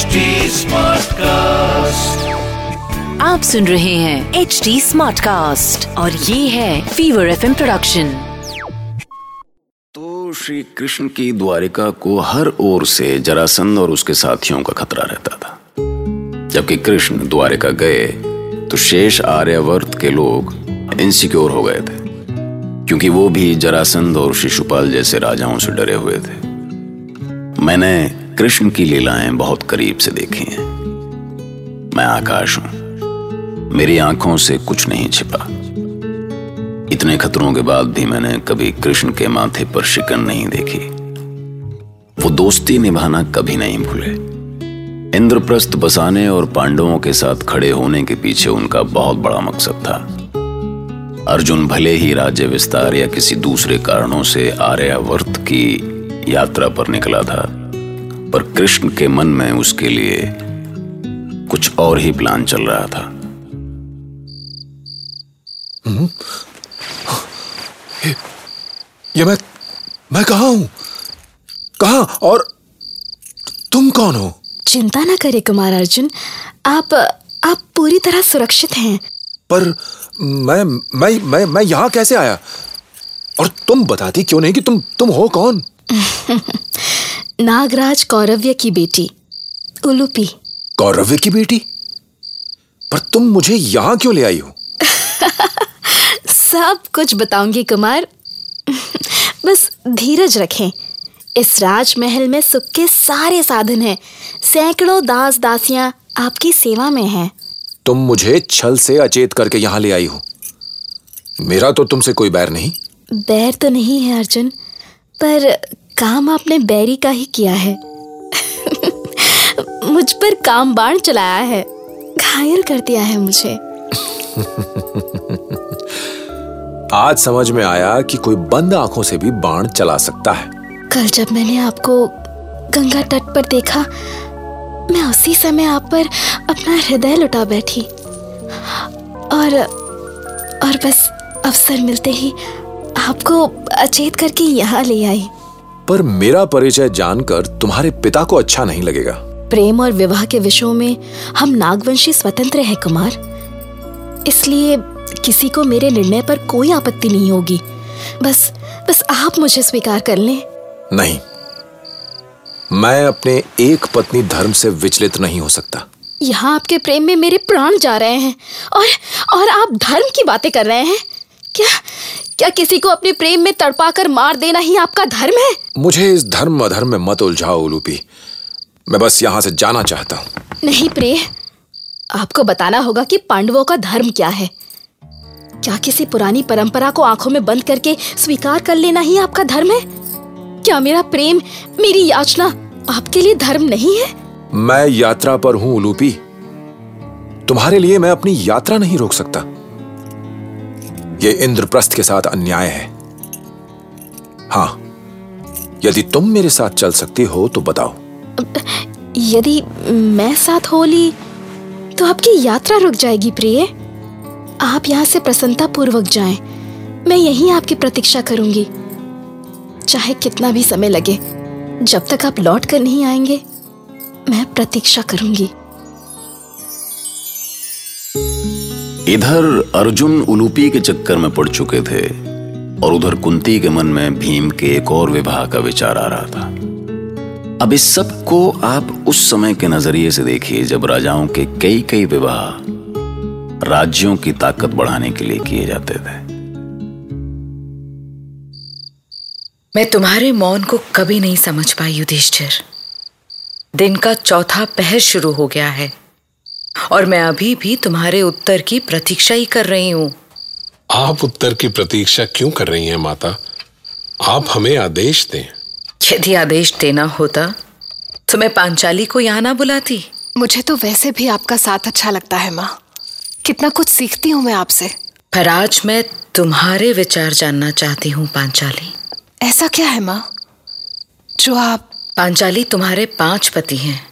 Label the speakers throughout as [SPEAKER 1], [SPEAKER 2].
[SPEAKER 1] HD Smartcast.
[SPEAKER 2] आप सुन रहे हैं एच डी स्मार्ट कास्ट और ये है फीवर एफ़ प्रोडक्शन
[SPEAKER 3] तो श्री कृष्ण की द्वारिका को हर ओर से जरासंध और उसके साथियों का खतरा रहता था। जबकि कृष्ण द्वारिका गए तो शेष आर्यवर्त के लोग इनसिक्योर हो गए थे। क्योंकि वो भी जरासंध और शिशुपाल जैसे राजाओं से डरे हुए थे। मैंने कृष्ण की लीलाएँ बहुत करीब से देखी हैं। मैं आकाश हूँ। मेरी आँखों से कुछ नहीं छिपा। इतने खतरों के बाद भी मैंने कभी कृष्ण के माथे पर शिकन नहीं देखी। वो दोस्ती निभाना कभी नहीं भूले। इंद्रप्रस्थ बसाने और पांडवों के साथ खड़े होने के पीछे उनका बहुत बड़ा मकसद था। अर्जुन भले ही राज्य विस्तार या किसी दूसरे कारणों से आर्यावर्त की यात्रा पर निकला था पर कृष्ण के मन में उसके लिए कुछ और ही प्लान चल रहा था।
[SPEAKER 4] ये मैं मैं कहा हूँ? कहा? और तुम कौन हो?
[SPEAKER 5] चिंता ना करें कुमार अर्जुन आप आप पूरी तरह सुरक्षित हैं।
[SPEAKER 4] पर मैं मैं मैं मैं यहाँ कैसे आया? और तुम बताती क्यों नहीं कि तुम तुम हो कौन?
[SPEAKER 5] नागराज कौरव्य की बेटी उलूपी।
[SPEAKER 4] कौरव्य की बेटी? पर तुम मुझे यहाँ क्यों ले आई हो?
[SPEAKER 5] सब कुछ बताऊँगी कुमार। बस धीरज रखें इस राजमहल में सुख के सारे साधन हैं। सैकड़ों दास दासियाँ आपकी सेवा में हैं।
[SPEAKER 4] तुम मुझे छल से अचेत करके यहाँ ले आई हो। मेरा तो तुमसे कोई बैर नहीं।
[SPEAKER 5] बैर तो नहीं है अर्जुन पर काम आपने बैरी का ही किया है। मुझ पर काम बाण चलाया है। घायल कर दिया है मुझे।
[SPEAKER 4] आज समझ में आया कि कोई बंद आँखों से भी बाण चला सकता है।
[SPEAKER 5] कल जब मैंने आपको गंगा तट पर देखा मैं उसी समय आप पर अपना हृदय लुटा बैठी। और और बस अवसर मिलते ही आपको अचेत करके यहाँ ले आई।
[SPEAKER 4] पर मेरा परिचय जानकर तुम्हारे पिता को अच्छा नहीं लगेगा।
[SPEAKER 5] प्रेम और विवाह के विषयों में हम नागवंशी स्वतंत्र हैं कुमार। इसलिए किसी को मेरे निर्णय पर कोई आपत्ति नहीं होगी। बस बस आप मुझे स्वीकार कर लें।
[SPEAKER 4] नहीं। मैं अपने एक पत्नी धर्म से विचलित नहीं हो सकता।
[SPEAKER 5] यहाँ आपके प्रेम में मेरे प्राण जा रहे हैं और और आप धर्म की बातें कर रहे हैं। क्या क्या किसी को अपने प्रेम में तड़पा कर मार देना ही आपका धर्म है?
[SPEAKER 4] मुझे इस धर्म अधर्म में मत उलझाओ उलूपी। मैं बस यहाँ से जाना चाहता हूँ।
[SPEAKER 5] नहीं प्रिय। आपको बताना होगा कि पांडवों का धर्म क्या है। क्या किसी पुरानी परंपरा को आँखों में बंद करके स्वीकार कर लेना ही आपका धर्म है? क्या मेरा प्रेम मेरी याचना आपके लिए धर्म नहीं है?
[SPEAKER 4] मैं यात्रा पर हूँ उलूपी। तुम्हारे लिए मैं अपनी यात्रा नहीं रोक सकता। ये इंद्रप्रस्थ के साथ अन्याय है। हाँ यदि तुम मेरे साथ चल सकती हो तो बताओ।
[SPEAKER 5] यदि मैं साथ हो ली तो आपकी यात्रा रुक जाएगी प्रिय। आप यहाँ से प्रसन्नता पूर्वक जाएँ। मैं यहीं आपकी प्रतीक्षा करूँगी। चाहे कितना भी समय लगे, जब तक आप लौट कर नहीं आएँगे, मैं प्रतीक्षा करूँगी।
[SPEAKER 3] इधर अर्जुन उलूपी के चक्कर में पड़ चुके थे और उधर कुंती के मन में भीम के एक और विवाह का विचार आ रहा था। अब इस सबको आप उस समय के नज़रिए से देखिए जब राजाओं के कई कई विवाह राज्यों की ताकत बढ़ाने के लिए किए जाते थे।
[SPEAKER 6] मैं तुम्हारे मौन को कभी नहीं समझ पाई, युधिष्ठिर। दिन का चौथा पहर शुरू हो गया है। और मैं अभी भी तुम्हारे उत्तर की प्रतीक्षा ही कर रही हूँ।
[SPEAKER 7] आप उत्तर की प्रतीक्षा क्यों कर रही हैं माता? आप हमें आदेश दें।
[SPEAKER 6] यदि आदेश देना होता तो मैं पांचाली को यहाँ ना बुलाती।
[SPEAKER 8] मुझे तो वैसे भी आपका साथ अच्छा लगता है माँ। कितना कुछ सीखती हूँ मैं आपसे।
[SPEAKER 6] पर आज मैं तुम्हारे विचार जानना चाहती हूँ पांचाली।
[SPEAKER 8] ऐसा क्या है माँ? जो आप
[SPEAKER 6] पांचाली तुम्हारे पाँच पति हैं।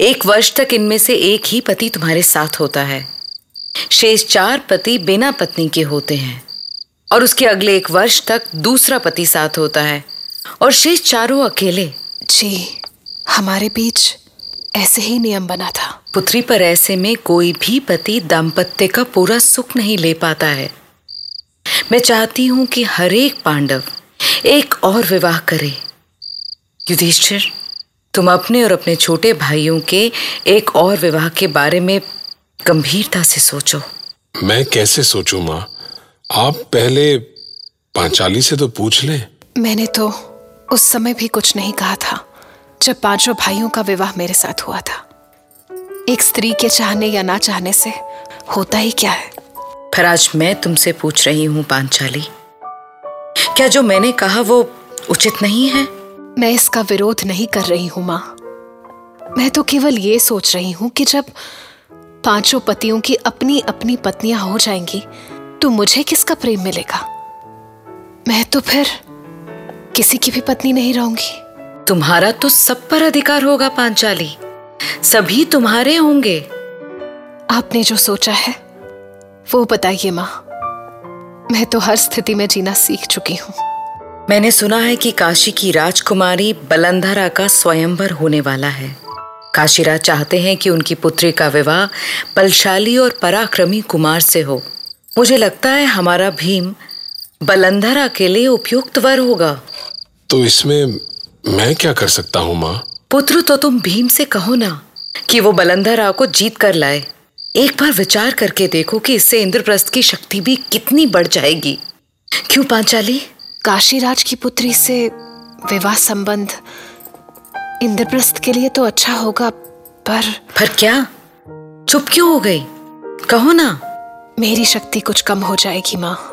[SPEAKER 6] एक वर्ष तक इनमें से एक ही पति तुम्हारे साथ होता है। शेष चार पति बिना पत्नी के होते हैं। और उसके अगले एक वर्ष तक दूसरा पति साथ होता है। और शेष चारों अकेले।
[SPEAKER 8] जी हमारे बीच ऐसे ही नियम बना था।
[SPEAKER 6] पुत्री पर ऐसे में कोई भी पति दाम्पत्य का पूरा सुख नहीं ले पाता है। मैं चाहती हूँ कि हर एक पांडव एक और विवाह करे। युधिष्ठिर तुम अपने और अपने छोटे भाइयों के एक और विवाह के बारे में गंभीरता से सोचो।
[SPEAKER 7] मैं कैसे सोचूं माँ? आप पहले पांचाली से तो पूछ लें।
[SPEAKER 8] मैंने तो उस समय भी कुछ नहीं कहा था जब पाँचों भाइयों का विवाह मेरे साथ हुआ था। एक स्त्री के चाहने या ना चाहने से होता ही क्या है?
[SPEAKER 6] फिर आज मैं तुमसे पूछ रही हूँ पांचाली क्या जो मैंने कहा वो उचित नहीं है?
[SPEAKER 8] मैं इसका विरोध नहीं कर रही हूँ माँ। मैं तो केवल ये सोच रही हूँ कि जब पाँचों पतियों की अपनी अपनी पत्नियाँ हो जाएँगी तो मुझे किसका प्रेम मिलेगा? मैं तो फिर किसी की भी पत्नी नहीं रहूँगी।
[SPEAKER 6] तुम्हारा तो सब पर अधिकार होगा पांचाली। सभी तुम्हारे होंगे।
[SPEAKER 8] आपने जो सोचा है वो बताइए माँ। मैं तो हर स्थिति में जीना सीख चुकी हूँ।
[SPEAKER 6] मैंने सुना है कि काशी की राजकुमारी बलंधरा का स्वयंवर होने वाला है। काशीराज चाहते हैं कि उनकी पुत्री का विवाह बलशाली और पराक्रमी कुमार से हो। मुझे लगता है हमारा भीम बलंधरा के लिए उपयुक्त वर होगा।
[SPEAKER 7] तो इसमें मैं क्या कर सकता हूँ माँ?
[SPEAKER 6] पुत्र तो तुम भीम से कहो ना कि वो बलंधरा को जीत कर लाए। एक बार विचार करके देखो कि इससे इंद्रप्रस्थ की शक्ति भी कितनी बढ़ जाएगी। क्यों पांचाली?
[SPEAKER 8] काशीराज की पुत्री से विवाह संबंध इंद्रप्रस्थ के लिए तो अच्छा होगा पर
[SPEAKER 6] पर क्या? चुप क्यों हो गई? कहो ना।
[SPEAKER 8] मेरी शक्ति कुछ कम हो जाएगी माँ।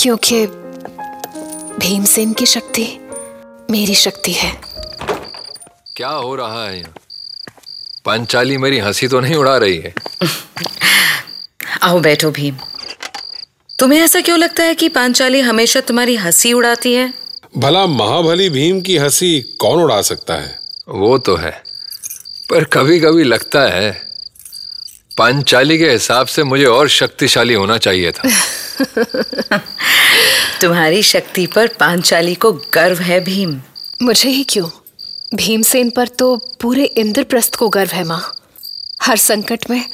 [SPEAKER 8] क्योंकि भीमसेन की शक्ति मेरी शक्ति है।
[SPEAKER 1] क्या हो रहा है यहाँ? पंचाली मेरी हँसी तो नहीं उड़ा रही है।
[SPEAKER 6] आओ बैठो भीम। तुम्हें ऐसा क्यों लगता है कि पांचाली हमेशा तुम्हारी हँसी उड़ाती है?
[SPEAKER 7] भला महाभली भीम की हँसी कौन उड़ा सकता है?
[SPEAKER 1] वो तो है पर कभी कभी लगता है पांचाली के हिसाब से मुझे और शक्तिशाली होना चाहिए था।
[SPEAKER 6] तुम्हारी शक्ति पर पांचाली को गर्व है भीम।
[SPEAKER 8] मुझे ही क्यों? भीमसेन पर तो पूरे इंद्रप्रस्थ को गर्व है माँ। हर संकट में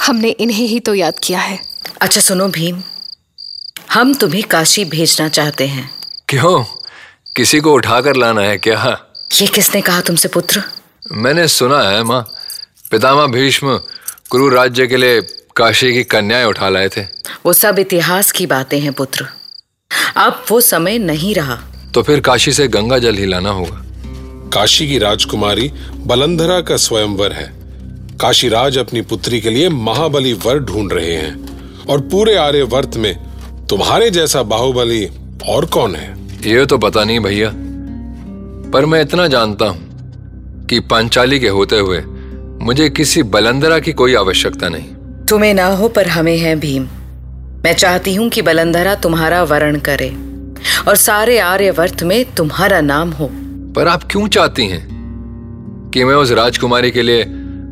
[SPEAKER 8] हमने इन्हें ही तो याद किया है।
[SPEAKER 6] अच्छा सुनो भीम हम तुम्हें काशी भेजना चाहते हैं।
[SPEAKER 1] क्यों? किसी को उठाकर लाना है क्या?
[SPEAKER 6] ये किसने कहा तुमसे पुत्र?
[SPEAKER 1] मैंने सुना है माँ। पितामह भीष्म कुरु राज्य के लिए काशी की कन्याएँ उठा लाए थे।
[SPEAKER 6] वो सब इतिहास की बातें हैं पुत्र। अब वो समय नहीं रहा।
[SPEAKER 1] तो फिर काशी से गंगा जल ही लाना होगा।
[SPEAKER 7] काशी की राजकुमारी बलंधरा का स्वयंवर है। काशीराज अपनी पुत्री के लिए महाबली वर ढूंढ रहे हैं और पूरे आर्यवर्त में तुम्हारे जैसा बाहुबली और कौन है?
[SPEAKER 1] ये तो पता नहीं भैया पर मैं इतना जानता हूँ कि पांचाली के होते हुए मुझे किसी बलंदरा की कोई आवश्यकता नहीं।
[SPEAKER 6] तुम्हें ना हो पर हमें है भीम। मैं चाहती हूँ कि बलंदरा तुम्हारा वर्ण करे और सारे आर्यवर्त में तुम्हारा नाम हो।
[SPEAKER 1] पर आप क्यों चाहती हैं कि मैं उस राजकुमारी के लिए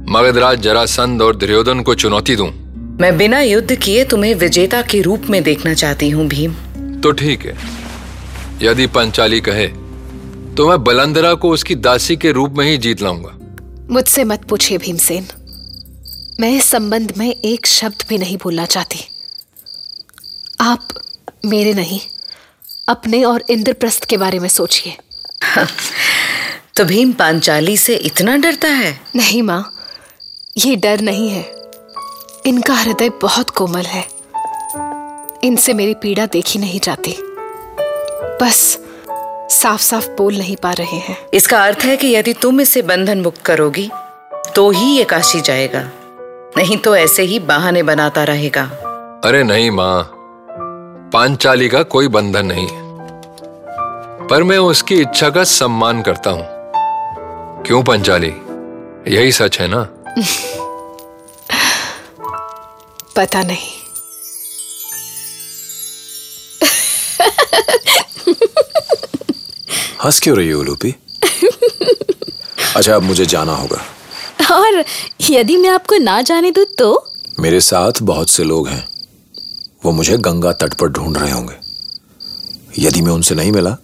[SPEAKER 1] मगधराज जरासंध और दुर्योधन को चुनौती दूँ?
[SPEAKER 6] मैं बिना युद्ध किए तुम्हें विजेता के रूप में देखना चाहती हूँ भीम।
[SPEAKER 1] तो ठीक है। यदि पंचाली कहे तो मैं बलंदरा को उसकी दासी के रूप में ही जीत लाऊँगा।
[SPEAKER 8] मुझसे मत पूछिए भीमसेन। मैं इस संबंध में एक शब्द भी नहीं बोलना चाहती। आप मेरे नहीं अपने और इंद्रप्रस्थ के बारे में सोचिए।
[SPEAKER 6] तो भीम पांचाली से इतना डरता है?
[SPEAKER 8] नहीं माँ ये डर नहीं है। इनका हृदय बहुत कोमल है। इनसे मेरी पीड़ा देखी नहीं जाती। बस साफ़ साफ़ बोल नहीं पा रहे हैं।
[SPEAKER 6] इसका अर्थ है कि यदि तुम इसे बंधन मुक्त करोगी तो ही ये काशी जाएगा। नहीं तो ऐसे ही बहाने बनाता रहेगा।
[SPEAKER 1] अरे नहीं माँ। पांचाली का कोई बंधन नहीं है। पर मैं उसकी इच्छा का सम्मान करता हूँ। क्यों पंचाली? यही सच है ना?
[SPEAKER 8] पता नहीं।
[SPEAKER 4] हंस क्यों रही हो लूपी? अच्छा अब मुझे जाना होगा।
[SPEAKER 5] और यदि मैं आपको ना जाने दूँ तो?
[SPEAKER 4] मेरे साथ बहुत से लोग हैं। वो मुझे गंगा तट पर ढूंढ रहे होंगे। यदि मैं उनसे नहीं मिला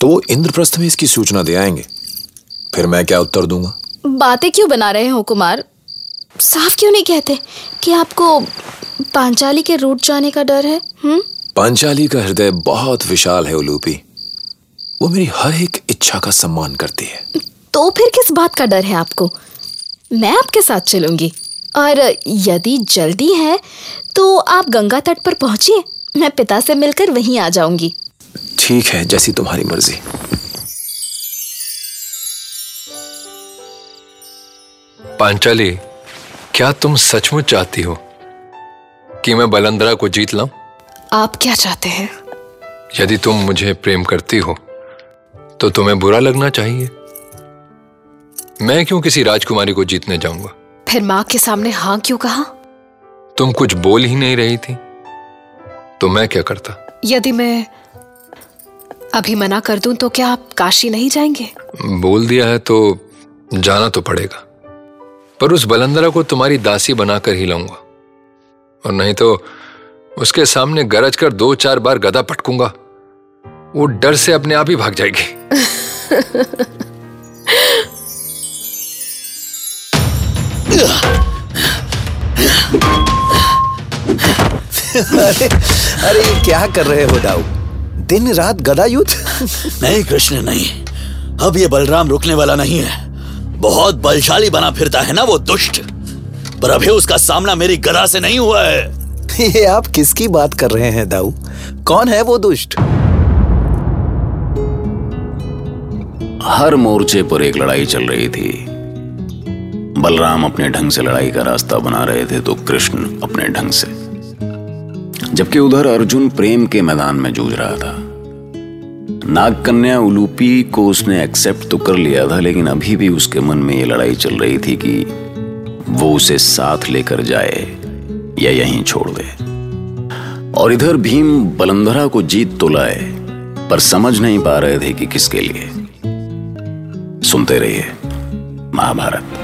[SPEAKER 4] तो वो इंद्रप्रस्थ में इसकी सूचना दे आएँगे। फिर मैं क्या उत्तर दूँगा?
[SPEAKER 5] बातें क्यों बना रहे हो कुमार? साफ़ क्यों नहीं कहते कि आपको पांचाली के रूट जाने का डर है हम्म?
[SPEAKER 4] पांचाली का हृदय बहुत विशाल है उलूपी। वो मेरी हर एक इच्छा का सम्मान करती है।
[SPEAKER 5] तो फिर किस बात का डर है आपको? मैं आपके साथ चलूँगी। और यदि जल्दी है तो आप गंगा तट पर पहुंचिए। मैं पिता से मिलकर वहीं आ जाऊँगी।
[SPEAKER 4] ठीक है जैसी तुम्हारी मर्ज़ी।
[SPEAKER 1] पांचाली क्या तुम सचमुच चाहती हो कि मैं बलंदरा को जीत लाऊं?
[SPEAKER 8] आप क्या चाहते हैं?
[SPEAKER 1] यदि तुम मुझे प्रेम करती हो तो तुम्हें बुरा लगना चाहिए। मैं क्यों किसी राजकुमारी को जीतने जाऊँगा?
[SPEAKER 8] फिर माँ के सामने हाँ क्यों कहा?
[SPEAKER 1] तुम कुछ बोल ही नहीं रही थी तो मैं क्या करता?
[SPEAKER 8] यदि मैं अभी मना कर दूँ तो क्या आप काशी नहीं जाएँगे?
[SPEAKER 1] बोल दिया है तो जाना तो पड़ेगा। पर उस बलंदरा को तुम्हारी दासी बनाकर ही लाऊँगा। और नहीं तो उसके सामने गरज कर दो चार बार गदा पटकूँगा। वो डर से अपने आप ही भाग जाएगी।
[SPEAKER 9] अरे अरे ये क्या कर रहे हो दाऊ दिन रात गदा युद्ध
[SPEAKER 10] नहीं कृष्ण नहीं। अब ये बलराम रुकने वाला नहीं है। बहुत बलशाली बना फिरता है ना वो दुष्ट? पर अभी उसका सामना मेरी गदा से नहीं हुआ है।
[SPEAKER 9] ये आप किसकी बात कर रहे हैं दाऊ? कौन है वो दुष्ट?
[SPEAKER 3] हर मोर्चे पर एक लड़ाई चल रही थी। बलराम अपने ढंग से लड़ाई का रास्ता बना रहे थे तो कृष्ण अपने ढंग से। जबकि उधर अर्जुन प्रेम के मैदान में जूझ रहा था। नागकन्या उलूपी को उसने एक्सेप्ट तो कर लिया था, लेकिन अभी भी उसके मन में ये लड़ाई चल रही थी कि वो उसे साथ लेकर जाए या यहीं छोड़ दे। और इधर भीम बलंधरा को जीत तो लाए, पर समझ नहीं पा रहे थे कि किसके लिए। सुनते रहिए, महाभारत।